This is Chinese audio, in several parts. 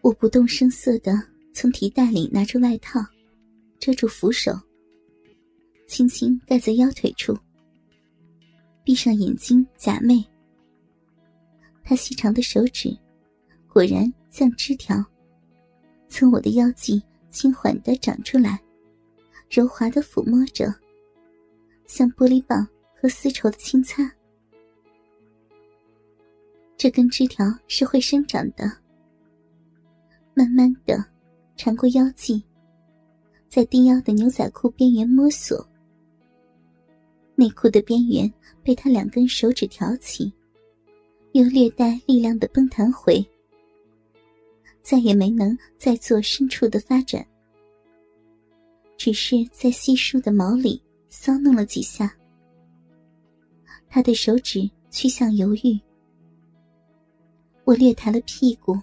我不动声色的从提袋里拿出外套，遮住扶手，轻轻盖在腰腿处，闭上眼睛假寐。他细长的手指，果然像枝条，从我的腰际轻缓的长出来，柔滑的抚摸着，像玻璃棒和丝绸的轻擦。这根枝条是会生长的。慢慢的，缠过腰际，在低腰的牛仔裤边缘摸索。内裤的边缘被他两根手指挑起，又略带力量的崩弹回，再也没能再做深处的发展，只是在稀疏的毛里搔弄了几下。他的手指趋向犹豫，我略抬了屁股。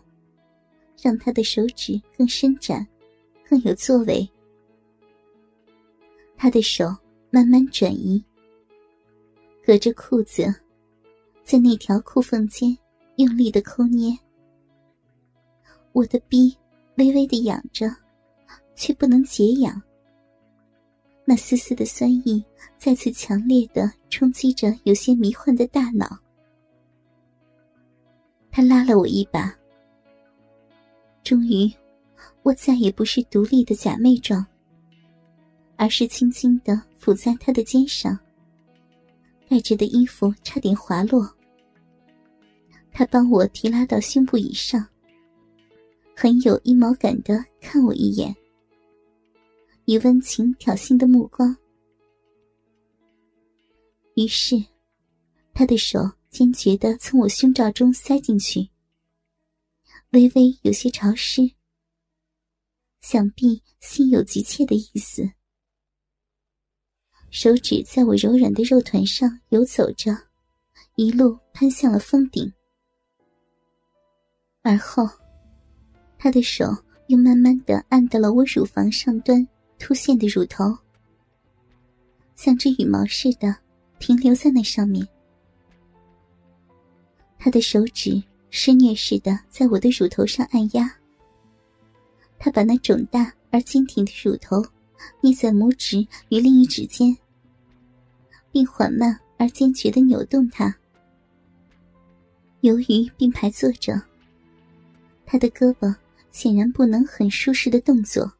让他的手指更伸展，更有作为。他的手慢慢转移，隔着裤子，在那条裤缝间用力的抠捏。我的臂微微的痒着，却不能解痒。那丝丝的酸意再次强烈的冲击着有些迷幻的大脑。他拉了我一把。终于，我再也不是独立的假寐状，而是轻轻的伏在他的肩上。盖着的衣服差点滑落。他帮我提拉到胸部以上，很有阴谋感的看我一眼，以温情挑衅的目光。于是，他的手坚决的从我胸罩中塞进去。微微有些潮湿，想必心有急切的意思。手指在我柔软的肉团上游走着，一路攀向了峰顶。而后，他的手又慢慢的按到了我乳房上端凸现的乳头，像只羽毛似的停留在那上面。他的手指。施虐似的在我的乳头上按压，他把那肿大而坚挺的乳头捏在拇指与另一指间，并缓慢而坚决的扭动它。由于并排坐着，他的胳膊显然不能很舒适的动作，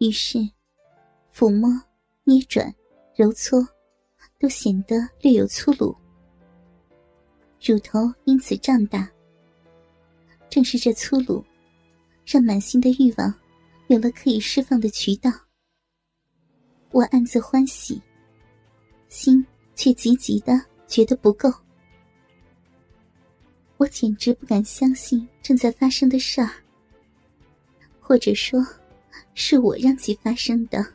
于是抚摸、捏转、揉搓，都显得略有粗鲁。乳头因此胀大，正是这粗鲁，让满心的欲望有了可以释放的渠道。我暗自欢喜，心却急急的觉得不够。我简直不敢相信正在发生的事儿，或者说，是我让其发生的。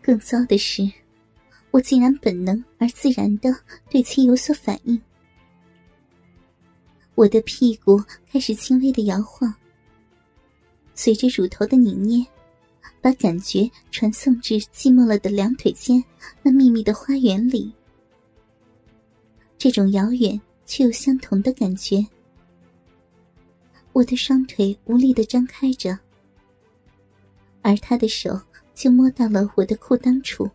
更糟的是。我竟然本能而自然的对其有所反应，我的屁股开始轻微的摇晃，随着乳头的拧捏，把感觉传送至寂寞了的两腿间那秘密的花园里。这种遥远却又相同的感觉，我的双腿无力的张开着，而他的手就摸到了我的裤裆处。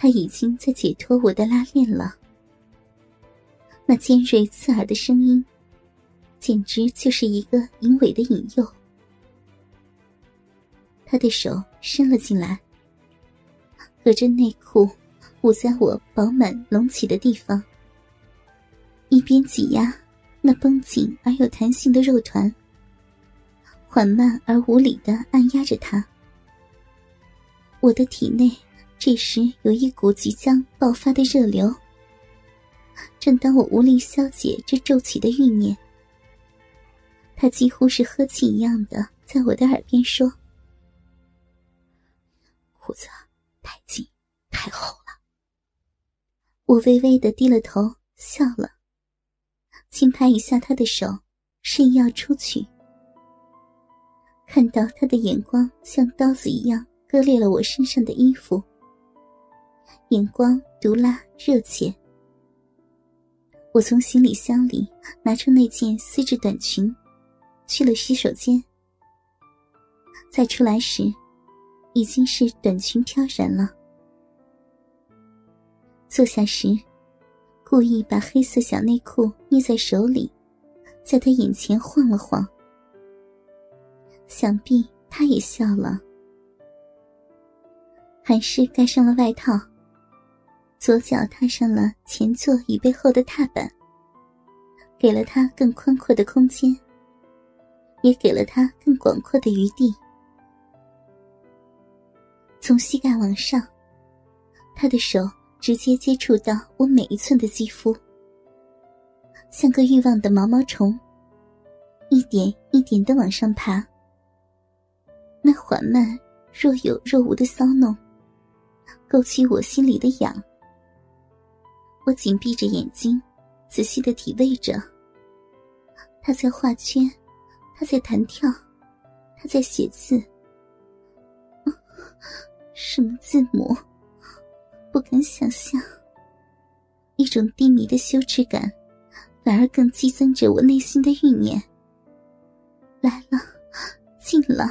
他已经在解脱我的拉链了。那尖锐刺耳的声音，简直就是一个淫尾的引诱。他的手伸了进来，隔着内裤捂在我饱满隆起的地方，一边挤压那绷紧而有弹性的肉团，缓慢而无理的按压着它。我的体内。这时有一股即将爆发的热流。正当我无力消解这骤起的欲念，他几乎是呵气一样的在我的耳边说：“裤子太紧，太厚了。”我微微的低了头，笑了，轻拍一下他的手，示意要出去。看到他的眼光像刀子一样割裂了我身上的衣服。眼光毒辣热切，我从行李箱里拿出那件丝质短裙，去了洗手间。再出来时，已经是短裙飘然了。坐下时，故意把黑色小内裤捏在手里，在他眼前晃了晃。想必他也笑了，还是盖上了外套。左脚踏上了前座椅背后的踏板，给了他更宽阔的空间，也给了他更广阔的余地。从膝盖往上，他的手直接接触到我每一寸的肌肤，像个欲望的毛毛虫，一点一点的往上爬。那缓慢、若有若无的骚弄，勾起我心里的痒。我紧闭着眼睛，仔细的体味着。他在画圈，他在弹跳，他在写字。什么字母？不敢想象。一种低迷的羞耻感，反而更激增着我内心的欲念。来了，近了。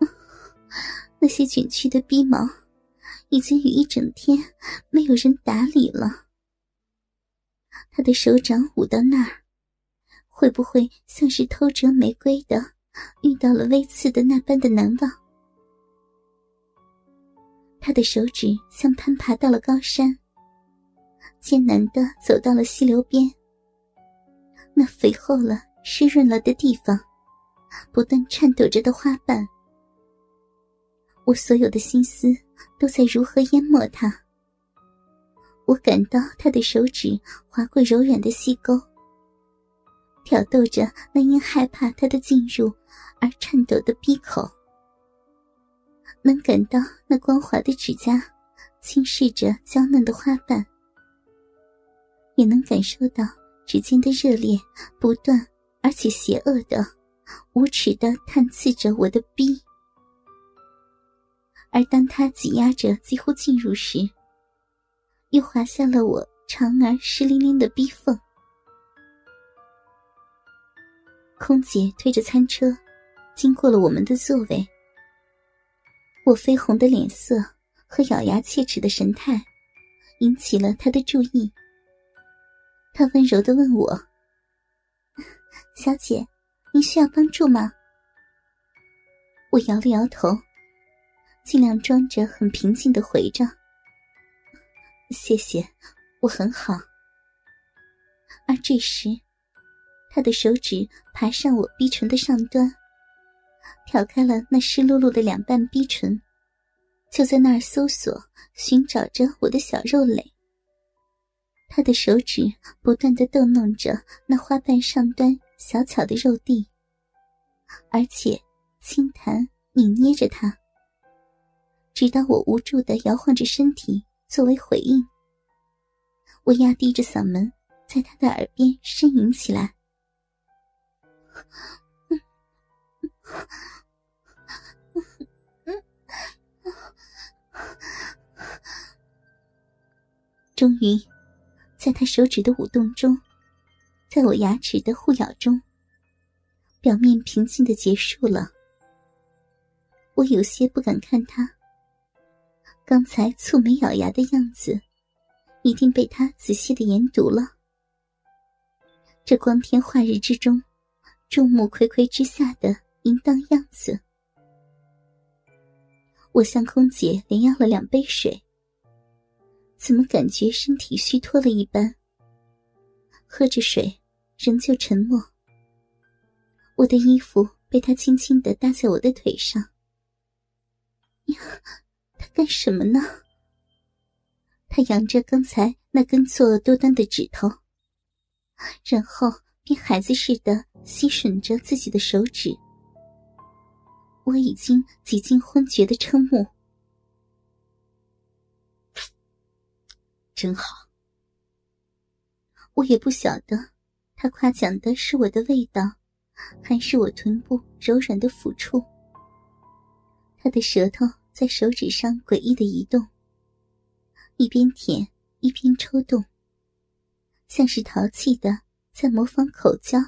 那些卷曲的逼毛。已经有一整天没有人打理了。他的手掌捂到那儿，会不会像是偷折玫瑰的，遇到了微刺的那般的难忘？他的手指像攀爬到了高山，艰难的走到了溪流边。那肥厚了、湿润了的地方，不断颤抖着的花瓣。我所有的心思。都在如何淹没他？我感到他的手指划过柔软的细沟，挑逗着那因害怕他的进入而颤抖的闭口。能感到那光滑的指甲轻拭着娇嫩的花瓣，也能感受到指尖的热烈不断而且邪恶的、无耻的探刺着我的逼。而当他挤压着几乎进入时，又滑下了我长而湿淋淋的逼缝。空姐推着餐车，经过了我们的座位。我绯红的脸色和咬牙切齿的神态，引起了他的注意。他温柔的问我：“小姐，您需要帮助吗？”我摇了摇头。尽量装着很平静的回着：“谢谢，我很好。”而这时，他的手指爬上我逼唇的上端，挑开了那湿漉漉的两半逼唇，就在那儿搜索寻找着我的小肉蕾。他的手指不断的逗弄着那花瓣上端小巧的肉蒂，而且轻弹拧捏着它。直到我无助的摇晃着身体作为回应，我压低着嗓门在他的耳边呻吟起来。终于，在他手指的舞动中，在我牙齿的互咬中，表面平静的结束了。我有些不敢看他。刚才蹙眉咬牙的样子，一定被他仔细的研读了。这光天化日之中，众目睽睽之下的淫荡样子，我向空姐连要了两杯水。怎么感觉身体虚脱了一般？喝着水，仍旧沉默。我的衣服被他轻轻的搭在我的腿上。干什么呢？他扬着刚才那根作恶多端的指头，然后便孩子似的吸吮着自己的手指。我已经几近昏厥的瞠目。真好。我也不晓得，他夸奖的是我的味道，还是我臀部柔软的抚触。他的舌头。在手指上诡异的移动，一边舔一边抽动，像是淘气的在模仿口交。